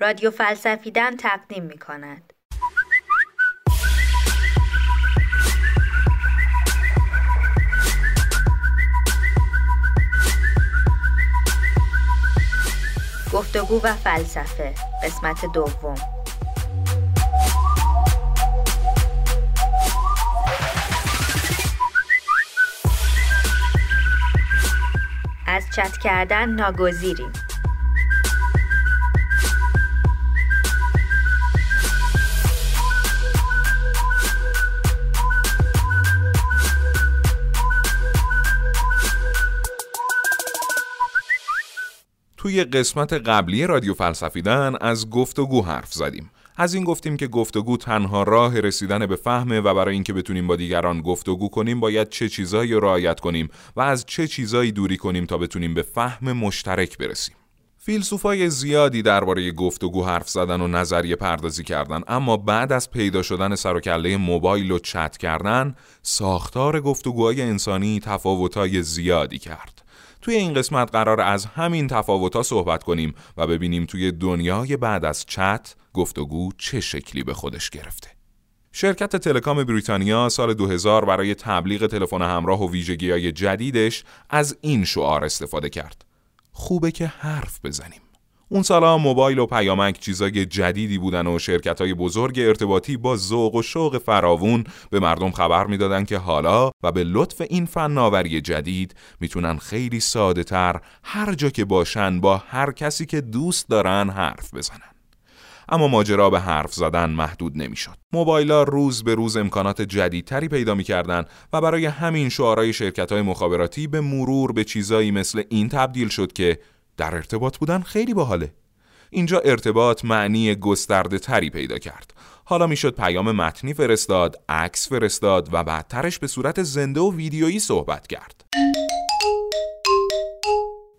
رادیو فلسفیدن تقدیم می کند. گفتگو و فلسفه قسمت دوم از چت کردن ناگزیریم توی قسمت قبلی رادیو فلسفیدن از گفتگو حرف زدیم. از این گفتیم که گفتگو تنها راه رسیدن به فهمه و برای اینکه بتونیم با دیگران گفتگو کنیم باید چه چیزایی رعایت کنیم و از چه چیزایی دوری کنیم تا بتونیم به فهم مشترک برسیم. فیلسوفای زیادی درباره گفتگو حرف زدن و نظریه پردازی کردن اما بعد از پیدا شدن سر و کله موبایل و چت کردن ساختار گفتگوهای انسانی تفاوتای زیادی کرد. توی این قسمت قرار از همین تفاوت‌ها صحبت کنیم و ببینیم توی دنیای بعد از چت گفتگو چه شکلی به خودش گرفته. شرکت تلکام بریتانیا سال 2000 برای تبلیغ تلفن همراه و ویژگی‌های جدیدش از این شعار استفاده کرد. خوبه که حرف بزنیم. اون سالا موبایل و پیامک چیزای جدیدی بودن و شرکت های بزرگ ارتباطی با ذوق و شوق فراوون به مردم خبر می‌دادن که حالا و به لطف این فناوری جدید می‌تونن خیلی ساده تر هر جا که باشن با هر کسی که دوست دارن حرف بزنن. اما ماجرا به حرف زدن محدود نمی‌شد. موبایلا روز به روز امکانات جدیدتری پیدا می‌کردن و برای همین شعارهای شرکت های مخابراتی به مرور به چیزایی مثل این تبدیل شد که در ارتباط بودن خیلی باحاله اینجا ارتباط معنی گسترده تری پیدا کرد حالا می‌شد پیام متنی فرستاد، عکس فرستاد و بعدترش به صورت زنده و ویدیویی صحبت کرد.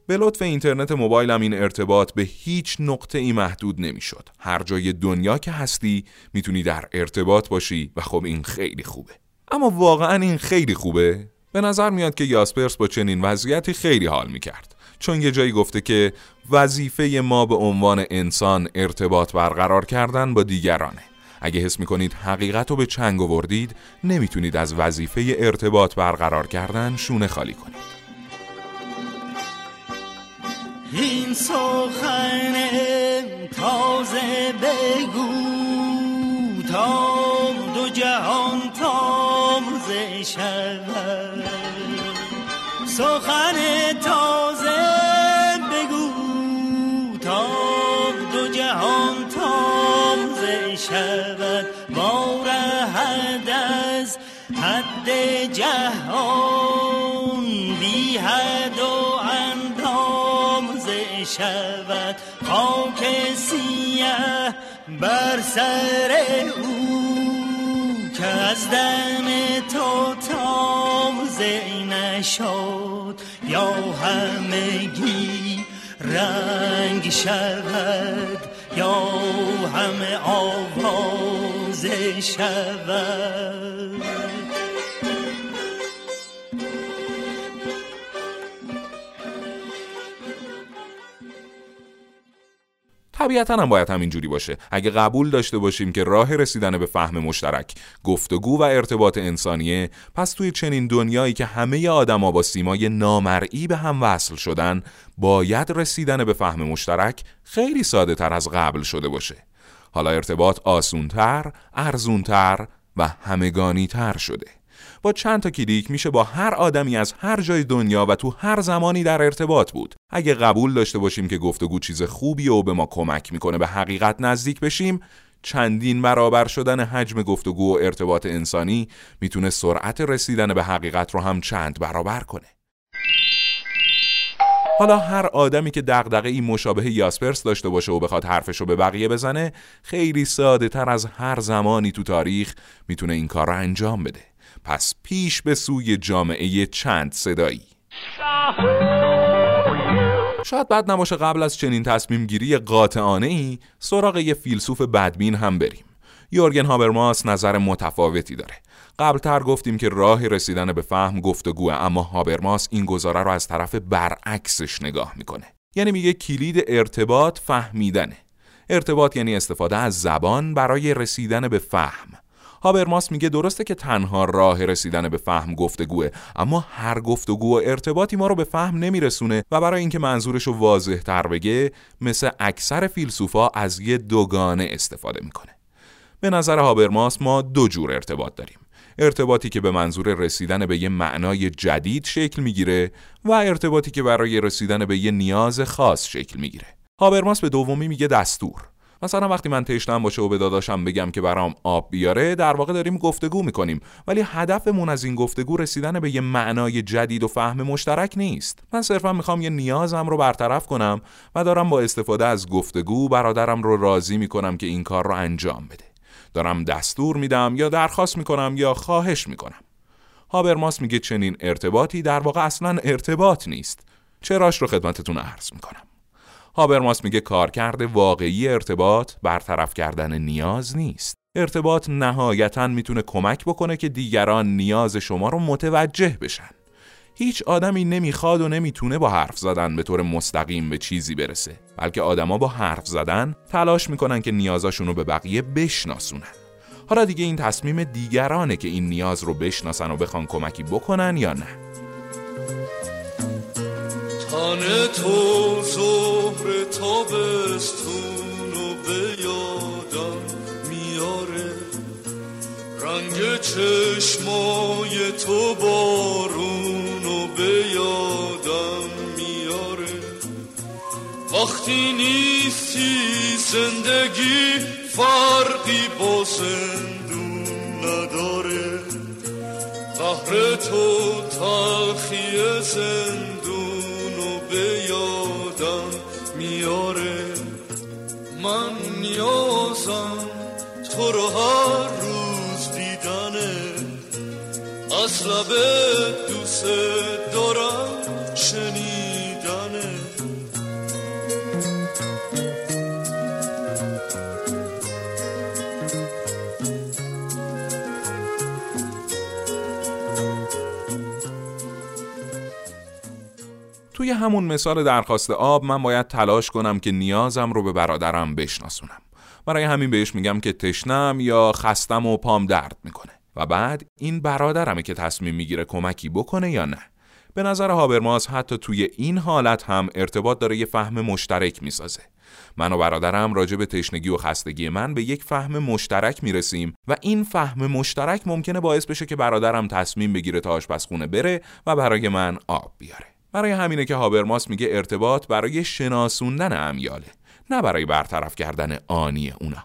به لطف اینترنت موبایلم این ارتباط به هیچ نقطه ای محدود نمی‌شد. هر جای دنیا که هستی می‌تونی در ارتباط باشی و خب این خیلی خوبه. اما واقعا این خیلی خوبه؟ به نظر میاد که یاسپرس با چنین وضعیتی خیلی حال می‌کرد. چون یه جایی گفته که وظیفه ما به عنوان انسان ارتباط برقرار کردن با دیگرانه. اگه حس می‌کنید حقیقت رو به چنگ آوردید نمی‌تونید از وظیفه ارتباط برقرار کردن شونه خالی کنید. این سخن تازه بگو تا دو جهان تازه شود. سخن تازه جهان بی حد و اندامزه شود خاک سیه بر سر او که از دم تو تازه نشد یا همگی رنگ شود یا همه آواز شود. طبیعتا هم باید همینجوری باشه. اگه قبول داشته باشیم که راه رسیدن به فهم مشترک گفتگو و ارتباط انسانیه پس توی چنین دنیایی که همه آدما با سیمای نامرئی به هم وصل شدن باید رسیدن به فهم مشترک خیلی ساده تر از قبل شده باشه. حالا ارتباط آسونتر، ارزونتر و همگانی تر شده. با چند تا کلیک میشه با هر آدمی از هر جای دنیا و تو هر زمانی در ارتباط بود. اگه قبول داشته باشیم که گفتگو چیز خوبی و به ما کمک می‌کنه به حقیقت نزدیک بشیم چندین برابر شدن حجم گفتگو و ارتباط انسانی می‌تونه سرعت رسیدن به حقیقت رو هم چند برابر کنه. حالا هر آدمی که دغدغه ای مشابه یاسپرس داشته باشه و بخواد حرفش رو به بقیه بزنه خیلی ساده تر از هر زمانی تو تاریخ می‌تونه این کار رو انجام بده. پس پیش به سوی جامعه چند صدایی. شاید بد نباشه قبل از چنین تصمیم گیری قاطعانه ای سراغ یه فیلسوف بدبین هم بریم. یورگن هابرماس نظر متفاوتی داره. قبلتر گفتیم که راه رسیدن به فهم گفتگوه اما هابرماس این گزاره رو از طرف برعکسش نگاه می‌کنه. یعنی میگه کلید ارتباط فهمیدنه. ارتباط یعنی استفاده از زبان برای رسیدن به فهم. هابرماس میگه درسته که تنها راه رسیدن به فهم گفتگوه اما هر گفتگو و ارتباطی ما رو به فهم نمیرسونه و برای اینکه منظورش رو واضح بگه مثل اکثر فیلسوفا از یه دوگانه استفاده می‌کنه. به نظر هابرماس ما دو جور ارتباط داریم. ارتباطی که به منظور رسیدن به یه معنای جدید شکل می‌گیره و ارتباطی که برای رسیدن به یه نیاز خاص شکل می‌گیره. هابرماس به دومی میگه دستور. مثلا وقتی من تشنم باشه و به داداشم بگم که برام آب بیاره در واقع داریم گفتگو می‌کنیم. ولی هدفمون از این گفتگو رسیدن به یه معنای جدید و فهم مشترک نیست. من صرفا می‌خوام یه نیازم رو برطرف کنم و دارم با استفاده از گفتگو برادرم رو راضی می‌کنم که این کار رو انجام بده. دارم دستور میدم یا درخواست می‌کنم یا خواهش می‌کنم. هابرماس میگه چنین ارتباطی در واقع اصلا ارتباط نیست. چراش رو خدمتتون عرض می‌کنم. هابرماس میگه کارکرد واقعی ارتباط برطرف کردن نیاز نیست. ارتباط نهایتا می‌تونه کمک بکنه که دیگران نیاز شما رو متوجه بشن. هیچ آدمی نمی‌خواد و نمی‌تونه با حرف زدن به طور مستقیم به چیزی برسه بلکه آدما با حرف زدن تلاش می‌کنن که نیازاشون رو به بقیه بشناسونن. حالا دیگه این تصمیم دیگرانه که این نیاز رو بشناسن و بخوان کمکی بکنن یا نه. تن تو زهر تابستون و به یادم میاره. رنگ چشمای تو بارون و به یادم میاره. وقتی نیستی زندگی فرقی با زندون نداره. قهر تو تلخی زندون و به یادم میاره. من نیازم تو رو هر روز دیدنه. از دوست توی همون مثال درخواست آب من باید تلاش کنم که نیازم رو به برادرم بشناسونم. برای همین بهش میگم که تشنم یا خستم و پام درد می‌کنه. و بعد این برادرمه که تصمیم می‌گیره کمکی بکنه یا نه. به نظر هابرماس حتی توی این حالت هم ارتباط داره یه فهم مشترک می‌سازه. من و برادرم راجع به تشنگی و خستگی من به یک فهم مشترک می‌رسیم و این فهم مشترک ممکنه باعث بشه که برادرم تصمیم بگیره تا آشپزخونه بره و برای من آب بیاره. برای همینه که هابرماس میگه ارتباط برای شناسوندن امیاله نه برای برطرف کردن آنی اونا.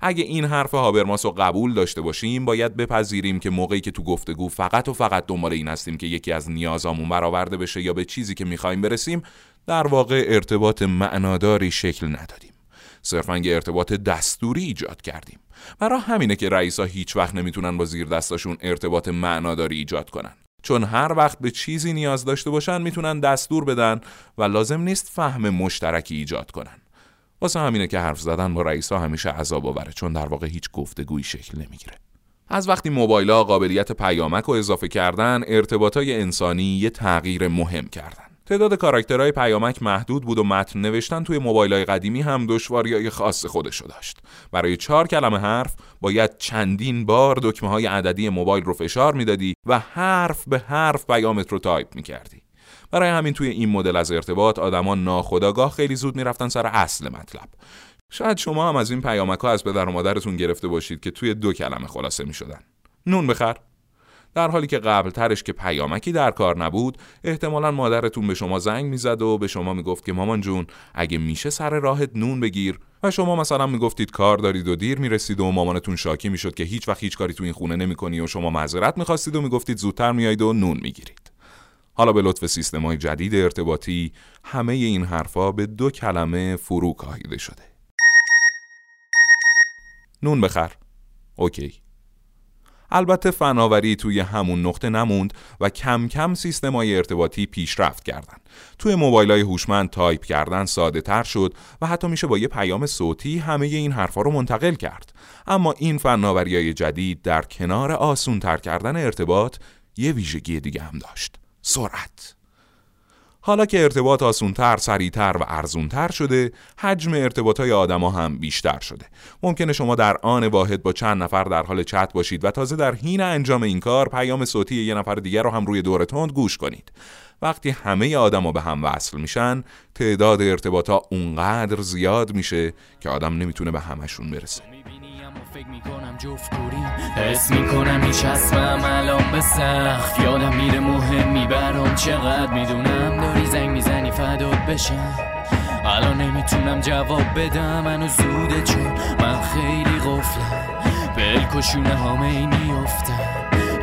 اگه این حرف هابرماس رو قبول داشته باشیم باید بپذیریم که موقعی که تو گفتگو فقط و فقط دنبال این هستیم که یکی از نیازامون برآورده بشه یا به چیزی که می‌خوایم برسیم در واقع ارتباط معناداری شکل ندادیم. صرفا یه ارتباط دستوری ایجاد کردیم. برای همینه که رئیسا هیچ وقت نمی‌تونن با زیر دستاشون ارتباط معناداری ایجاد کنن. چون هر وقت به چیزی نیاز داشته باشن می‌تونن دستور بدن و لازم نیست فهم مشترکی ایجاد کنن. واسه همینه که حرف زدن با رئیسا همیشه عذاب آوره چون در واقع هیچ گفتگویی شکل نمی‌گیره. از وقتی موبایل ها قابلیت پیامک رو اضافه کردن ارتباطای انسانی یه تغییر مهم کردن. تعداد کاراکترهای پیامک محدود بود و متن نوشتن توی موبایل های قدیمی هم دشواری خاص خودشو داشت. برای چهار کلمه حرف باید چندین بار دکمه های عددی موبایل رو فشار می‌دادی و حرف به حرف پیامت رو تایپ می‌کردی. برای همین توی این مدل از ارتباط آدما ناخودآگاه خیلی زود می‌رفتن سر اصل مطلب. شاید شما هم از این پیامک ها از پدر و مادرتون گرفته باشید که توی دو کلمه خلاصه می شدن. نون بخر. در حالی که قبل ترش که پیامکی در کار نبود احتمالا مادرتون به شما زنگ می‌زد و به شما می‌گفت که مامان جون اگه میشه سر راهت نون بگیر. و شما مثلا می‌گفتید کار دارید و دیر می‌رسید و مامانتون شاکی می‌شد که هیچ وقت هیچ کاری تو این خونه نمی‌کنی و شما معذرت می‌خواستید و می‌گفتید زودتر میایید و نون می‌گیرید. حالا به لطف سیستم های جدید ارتباطی همه این حرفا به دو کلمه فرو کاهیده شده. نون بخر. OK. البته فناوری توی همون نقطه نموند و کم کم سیستم های ارتباطی پیشرفت کردند. توی موبایل های هوشمند تایپ کردن ساده تر شد و حتی میشه با یه پیام صوتی همه این حرفا رو منتقل کرد. اما این فناوری های جدید در کنار آسون تر کردن ارتباط یه ویژگی دیگه هم داشت. سرعت حالا که ارتباط آسونتر، سریعتر و ارزونتر شده، حجم ارتباط های هم بیشتر شده. ممکنه شما در آن واحد با چند نفر در حال چت باشید و تازه در حین انجام این کار پیام صوتی یه نفر دیگر رو هم روی دور تند گوش کنید. وقتی همه آدما به هم وصل میشن، تعداد ارتباطات اونقدر زیاد میشه که آدم نمی‌تونه به همشون برسه. فکر می‌کنم جفت کوریم حس می‌کنم هستم الان به سخت. یادم میره مهم می‌برم چقدر می‌دونم. داری زنگ می‌زنی فدات بشم. الان نمی‌تونم جواب بدم منو زوده چون من خیلی غفلم بلکشونه همه این میفتم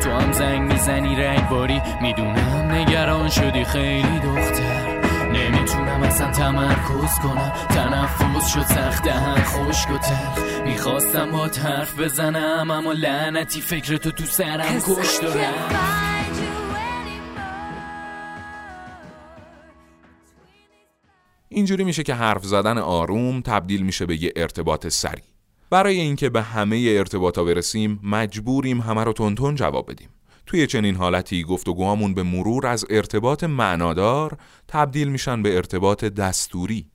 تو هم زنگ می‌زنی رنگ باری می‌دونم. نگران شدی خیلی دختر. نمی‌تونم اصلا تمرکز کنم تنفس شد سخت دهن خشک و تلخ می‌خواستم با حرف بزنم اما لعنتی فکر تو تو سرم کش دارم اینجوری میشه که حرف زدن آروم تبدیل میشه به یه ارتباط سریع. برای اینکه به همه ارتباطا برسیم مجبوریم همه رو تون جواب بدیم. توی چنین حالتی گفتگوهامون به مرور از ارتباط معنادار تبدیل میشن به ارتباط دستوری.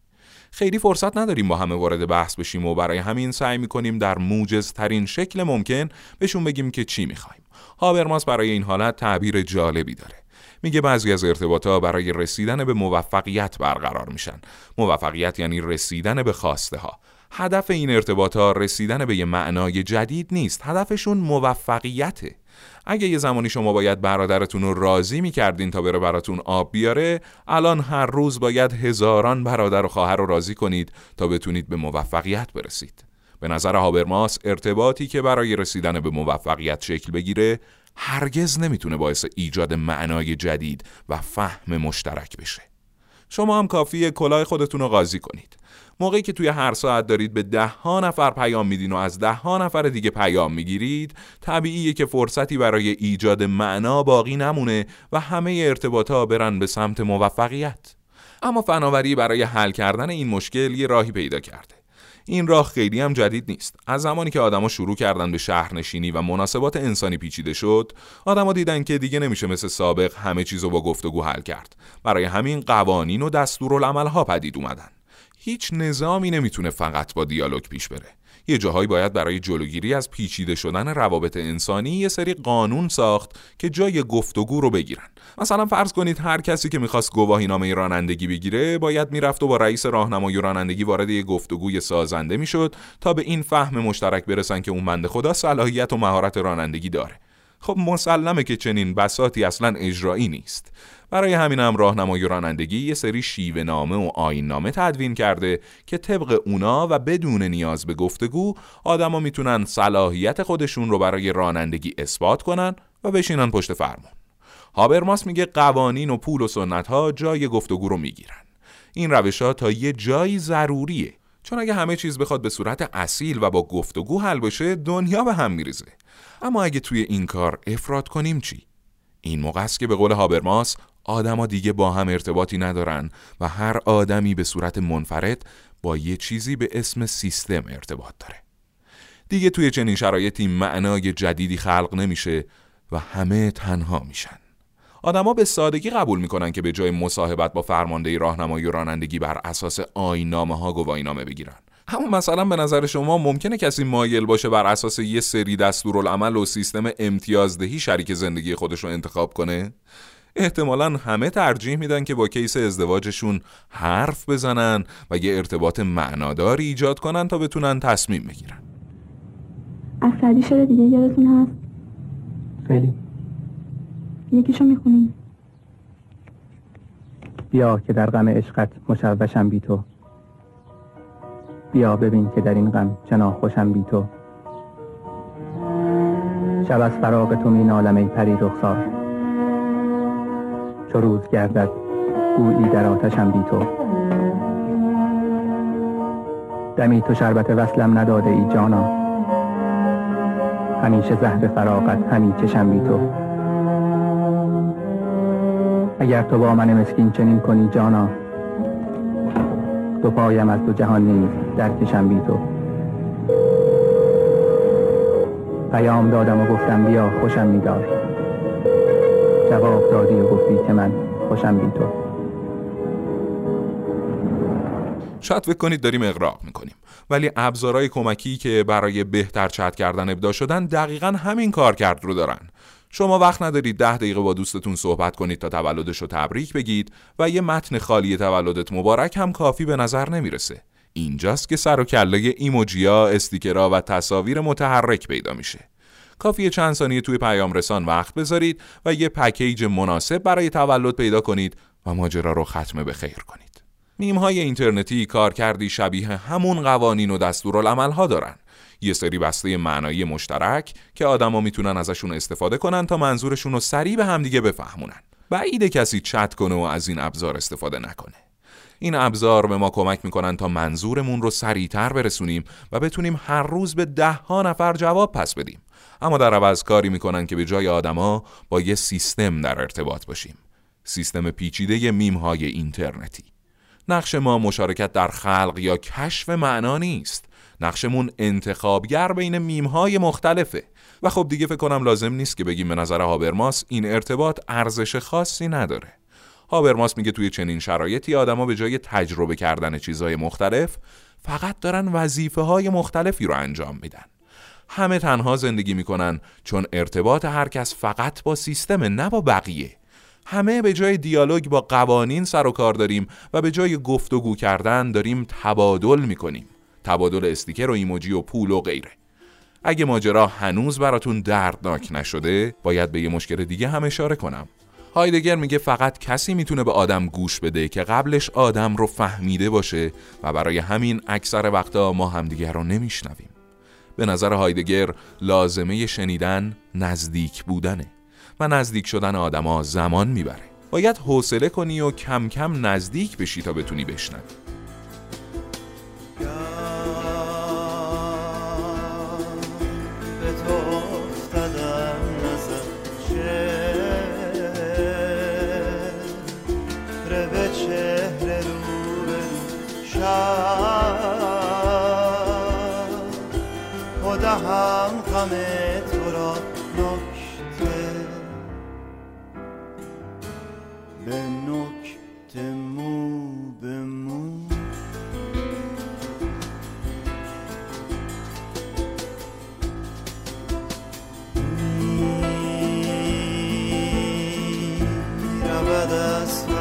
خیلی فرصت نداریم با همه وارد بحث بشیم و برای همین سعی می‌کنیم در موجز ترین شکل ممکن بهشون بگیم که چی می‌خوایم. هابرماس برای این حالت تعبیر جالبی داره. میگه بعضی از ارتباطها برای رسیدن به موفقیت برقرار میشن. موفقیت یعنی رسیدن به خواسته ها. هدف این ارتباطات رسیدن به یه معنای جدید نیست. هدفشون موفقیته. اگه یه زمانی شما باید برادرتون رو راضی می‌کردین تا بره براتون آب بیاره الان هر روز باید هزاران برادر و خواهر رو راضی کنید تا بتونید به موفقیت برسید. به نظر هابرماس ارتباطی که برای رسیدن به موفقیت شکل بگیره هرگز نمی‌تونه باعث ایجاد معنای جدید و فهم مشترک بشه. شما هم کافیه کلاه خودتون رو قاضی کنید. موقعی که توی هر ساعت دارید به ده ها نفر پیام میدین و از ده ها نفر دیگه پیام می‌گیرید طبیعیه که فرصتی برای ایجاد معنا باقی نمونه و همه ارتباطها برن به سمت موفقیت. اما فناوری برای حل کردن این مشکل یه راهی پیدا کرده. این راه خیلی هم جدید نیست. از زمانی که آدما شروع کردن به شهرنشینی و مناسبات انسانی پیچیده شد آدما دیدن که دیگه نمیشه مثل سابق همه چیزو با گفتگو حل کرد. برای همین قوانین و دستورالعملها پدید اومدن. هیچ نظامی نمی‌تونه فقط با دیالوگ پیش بره. یه جاهایی باید برای جلوگیری از پیچیده شدن روابط انسانی یه سری قانون ساخت که جای گفتگو رو بگیرن. مثلا فرض کنید هر کسی که می‌خواست گواهی نامه رانندگی بگیره باید می‌رفت و با رئیس راهنمای رانندگی وارد یه گفتگوی سازنده می‌شد تا به این فهم مشترک برسن که اون بنده خدا صلاحیت و مهارت رانندگی داره. خب مسلمه که چنین بساتی اصلا اجرایی نیست. برای همین هم راهنمای رانندگی یه سری شیوه نامه و آین نامه تدوین کرده که طبق اونا و بدون نیاز به گفتگو آدما می‌تونن صلاحیت خودشون رو برای رانندگی اثبات کنن و بشینن پشت فرمون. هابرماس میگه قوانین و پول و سنت ها جای گفتگو رو می‌گیرن. این روش ها تا یه جایی ضروریه چون اگه همه چیز بخواد به صورت اصیل و با گفتگو حل بشه دنیا به هم میریزه. اما اگه توی این کار افراد کنیم چی؟ این موقع است که به قول هابرماس آدما دیگه با هم ارتباطی ندارن و هر آدمی به صورت منفرد با یه چیزی به اسم سیستم ارتباط داره. دیگه توی چنین شرایطی معنای جدیدی خلق نمیشه و همه تنها میشن. آدما به سادگی قبول می‌کنن که به جای مصاحبت با فرمانده راهنمایی و رانندگی بر اساس آینامه ها گواهی نامه بگیرن. اما مثلا به نظر شما ممکنه کسی مایل باشه بر اساس یه سری دستورالعمل و سیستم امتیازدهی شریک زندگی خودش رو انتخاب کنه؟ احتمالا همه ترجیح میدن که با کیس ازدواجشون حرف بزنن و یه ارتباط معناداری ایجاد کنن تا بتونن تصمیم بگیرن. اصلی شده دیگه یادتون هست؟ خیلی. یکیشو می‌خونیم بیا که در غم عشقت مشوشم بی تو. بیا ببین که در این غم چنا خوشم بی تو. شب از فراغ تو می نالم ای پری رخسار. چو روز گردد گویی در آتشم بی تو. دمی تو شربت وصلم نداده ای جانا. همیشه زهر فراغت همی چشم بی تو. اگر تو با من مسکین چنین کنی جانا دو پایم از دو جهان نیز در کشم بی تو. پیام دادم و گفتم بیا خوشم میدار. جواب دادی و گفتی که من خوشم بی تو. شاید فکر کنید داریم اقراق می‌کنیم ولی ابزارهای کمکی که برای بهتر چت کردن ابدا شدن دقیقا همین کار کرد رو دارن. شما وقت ندارید ده دقیقه با دوستتون صحبت کنید تا تولدش رو تبریک بگید و یه متن خالی تولدت مبارک هم کافی به نظر نمی‌رسه اینجاست که سر و کله ایموجیا، استیکرها و تصاویر متحرک پیدا میشه کافیه چند ثانیه توی پیام رسان وقت بذارید و یه پکیج مناسب برای تولد پیدا کنید و ماجرا رو ختم به خیر کنید. میم های اینترنتی کارکردی شبیه همون قوانین و دستورالعمل ها دارن. یه سری بسته معنایی مشترک که آدما می‌تونن ازشون استفاده کنن تا منظورشون رو سریع به همدیگه بفهمونن. بعید کسی چت کنه و از این ابزار استفاده نکنه. این ابزار به ما کمک می‌کنن تا منظورمون رو سریعتر برسونیم و بتونیم هر روز به ده ها نفر جواب پس بدیم. اما در عوض کاری می‌کنن که به جای آدما با یه سیستم در ارتباط باشیم سیستم پیچیده میم های اینترنتی نقش ما مشارکت در خلق یا کشف معنا نیست نقشمون انتخابگر بین میم های مختلفه. و خب دیگه فکر کنم لازم نیست که بگیم به نظر هابرماس این ارتباط ارزش خاصی نداره. هابرماس میگه توی چنین شرایطی آدما به جای تجربه کردن چیزهای مختلف فقط دارن وظیفه های مختلفی رو انجام میدن. همه تنها زندگی می‌کنن چون ارتباط هر کس فقط با سیستم نه با بقیه. همه به جای دیالوگ با قوانین سر و کار داریم و به جای گفتگو کردن داریم تبادل می‌کنیم. تبادل استیکر و ایموجی و پول و غیره. اگه ماجرا هنوز براتون دردناک نشده باید به یه مشکل دیگه هم اشاره کنم. هایدگر میگه فقط کسی می‌تونه به آدم گوش بده که قبلش آدم رو فهمیده باشه و برای همین اکثر وقتا ما همدیگه رو نمیشنویم. به نظر هایدگر لازمه شنیدن نزدیک بودنه و نزدیک شدن آدما زمان می‌بره. باید حوصله کنی و کم کم نزدیک بشی تا بتونی بشنوی. Christmas.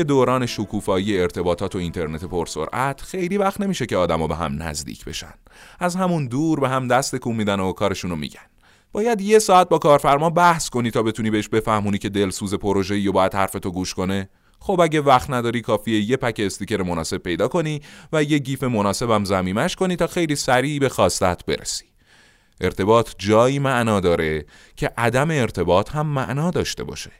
توی دوران شکوفایی ارتباطات و اینترنت پرسرعت خیلی وقت نمیشه که آدما به هم نزدیک بشن. از همون دور به هم دست تکون میدن و کارشونو میگن. باید یه ساعت با کارفرما بحث کنی تا بتونی بهش بفهمونی که دلسوز پروژه‌ای و باید حرفتو گوش کنه. خب اگه وقت نداری کافیه یه pack استیکر مناسب پیدا کنی و یه GIF مناسبم ضمیمش کنی تا خیلی سریع به خواستت برسی. ارتباط جایی معنا داره که عدم ارتباط هم معنا داشته باشه.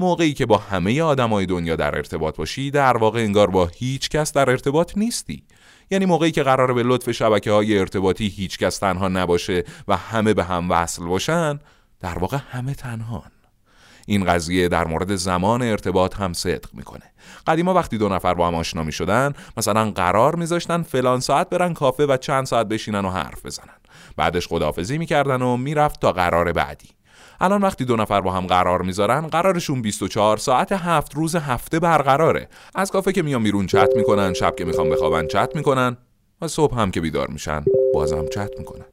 موقعی که با همه آدمای دنیا در ارتباط باشی در واقع انگار با هیچ کس در ارتباط نیستی. یعنی موقعی که قراره به لطف شبکه های ارتباطی هیچ کس تنها نباشه و همه به هم وصل باشن در واقع همه تنهان. این قضیه در مورد زمان ارتباط هم صدق می‌کنه. قدیما وقتی دو نفر با هم آشنا می شدن مثلا قرار میذاشتن فلان ساعت برن کافه و چند ساعت بشینن و حرف بزنن. بعدش خداحافظی می‌کردن و می‌رفت تا قرار بعدی. الان وقتی دو نفر با هم قرار می‌ذارن قرارشون 24 ساعت هفت روز هفته برقراره. از کافه که میان بیرون چت می‌کنن شب که می‌خوام بخوابن چت می‌کنن و صبح هم که بیدار میشن بازم چت می‌کنن.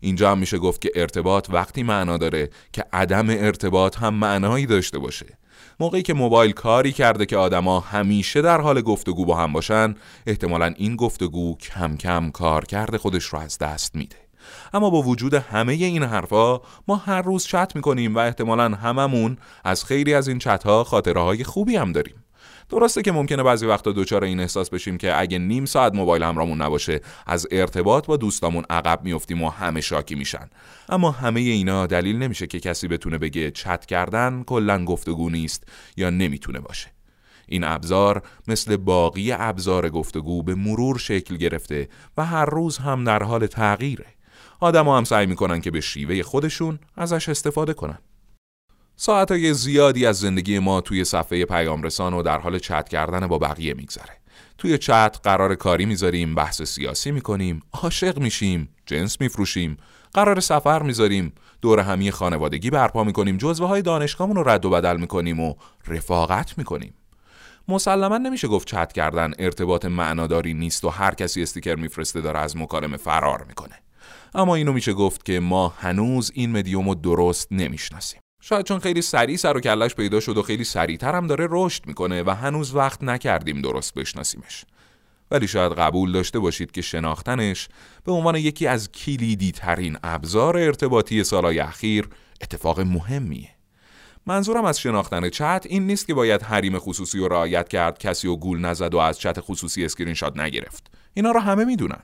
اینجا هم میشه گفت که ارتباط وقتی معنا داره که عدم ارتباط هم معنایی داشته باشه. موقعی که موبایل کاری کرده که آدما همیشه در حال گفتگو با هم باشن احتمالا این گفتگو کم کم کار کرده خودش رو از دست میده. اما با وجود همه این حرفا ما هر روز چت می‌کنیم و احتمالا هممون از خیلی از این چت ها خاطره های خوبی هم داریم. درسته که ممکنه بعضی وقتا دچار این احساس بشیم که اگه نیم ساعت موبایل همراهمون نباشه از ارتباط با دوستامون عقب میفتیم و همه شاکی میشن. اما همه اینا دلیل نمیشه که کسی بتونه بگه چت کردن کلا گفتگو نیست یا نمی‌تونه باشه. این ابزار مثل باقی ابزار گفتگو به مرور شکل گرفته و هر روز هم در حال تغییره. آدم هم سعی می‌کنن که به شیوه خودشون ازش استفاده کنن. ساعتهای زیادی از زندگی ما توی صفحه پیام رسان و در حال چت کردن با بقیه میگذره. توی چت قرار کاری می‌ذاریم، بحث سیاسی می‌کنیم، عاشق میشیم، جنس میفروشیم، قرار سفر می‌ذاریم، دور همی خانوادگی برپا می‌کنیم، جزوه های دانشگاهمون رو رد و بدل می‌کنیم و رفاقت می‌کنیم. مسلما نمیشه گفت چت کردن ارتباط معناداری نیست و هر کسی استیکر میفرسته داره از مکالمه فرار می‌کنه. اما اینو میشه گفت که ما هنوز این مدیوم رو درست نمی‌شناسیم. شاید چون خیلی سریع سر و کلش پیدا شد و خیلی سریعتر هم داره رشد می‌کنه و هنوز وقت نکردیم درست بشناسیمش. ولی شاید قبول داشته باشید که شناختنش به عنوان یکی از کلیدی ترین ابزار ارتباطی سالهای اخیر اتفاق مهمیه. منظورم از شناختن چت این نیست که باید حریم خصوصی رو رعایت کرد کسی و گول نزد و از چت خصوصی اسکرین شات نگرفت. اینا رو همه می‌دونن.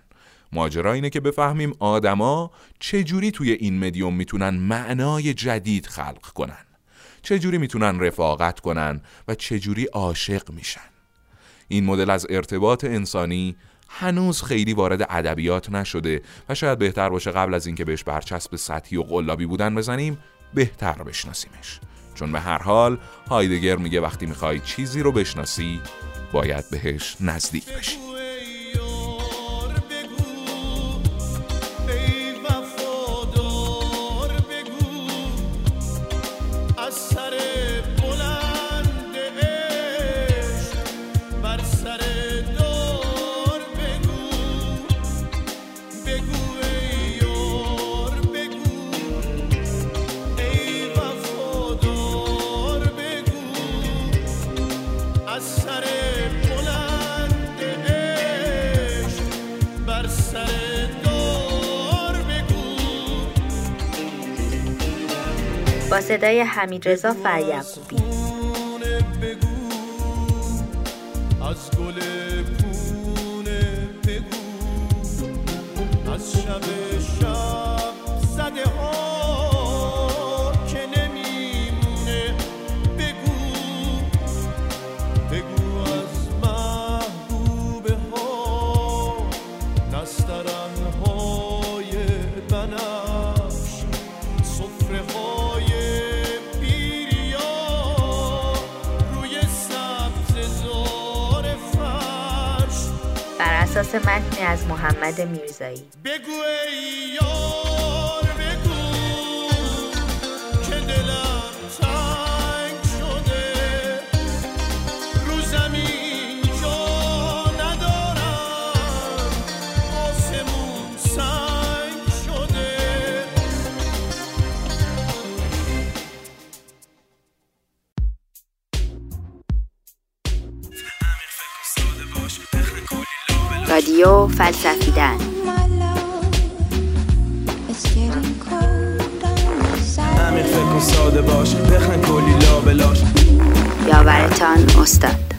ماجرا اینه که بفهمیم آدما چجوری توی این مدیوم می‌تونن معنای جدید خلق کنن. چجوری می‌تونن رفاقت کنن و چجوری عاشق میشن. این مدل از ارتباط انسانی هنوز خیلی وارد ادبیات نشده و شاید بهتر باشه قبل از اینکه بهش برچسب سطحی و قلابی بودن بزنیم بهتر بشناسیمش. چون به هر حال هایدگر میگه وقتی می‌خوای چیزی رو بشناسی باید بهش نزدیک بشی. صدای حمید رضا فریعقوبی از گل پونه بگو. از شب شب زده ها اساس متنی از محمد میرزایی. بگو ای the side. عمیق فکر ساده باش بخن کلی لابلاش یاورتان استاد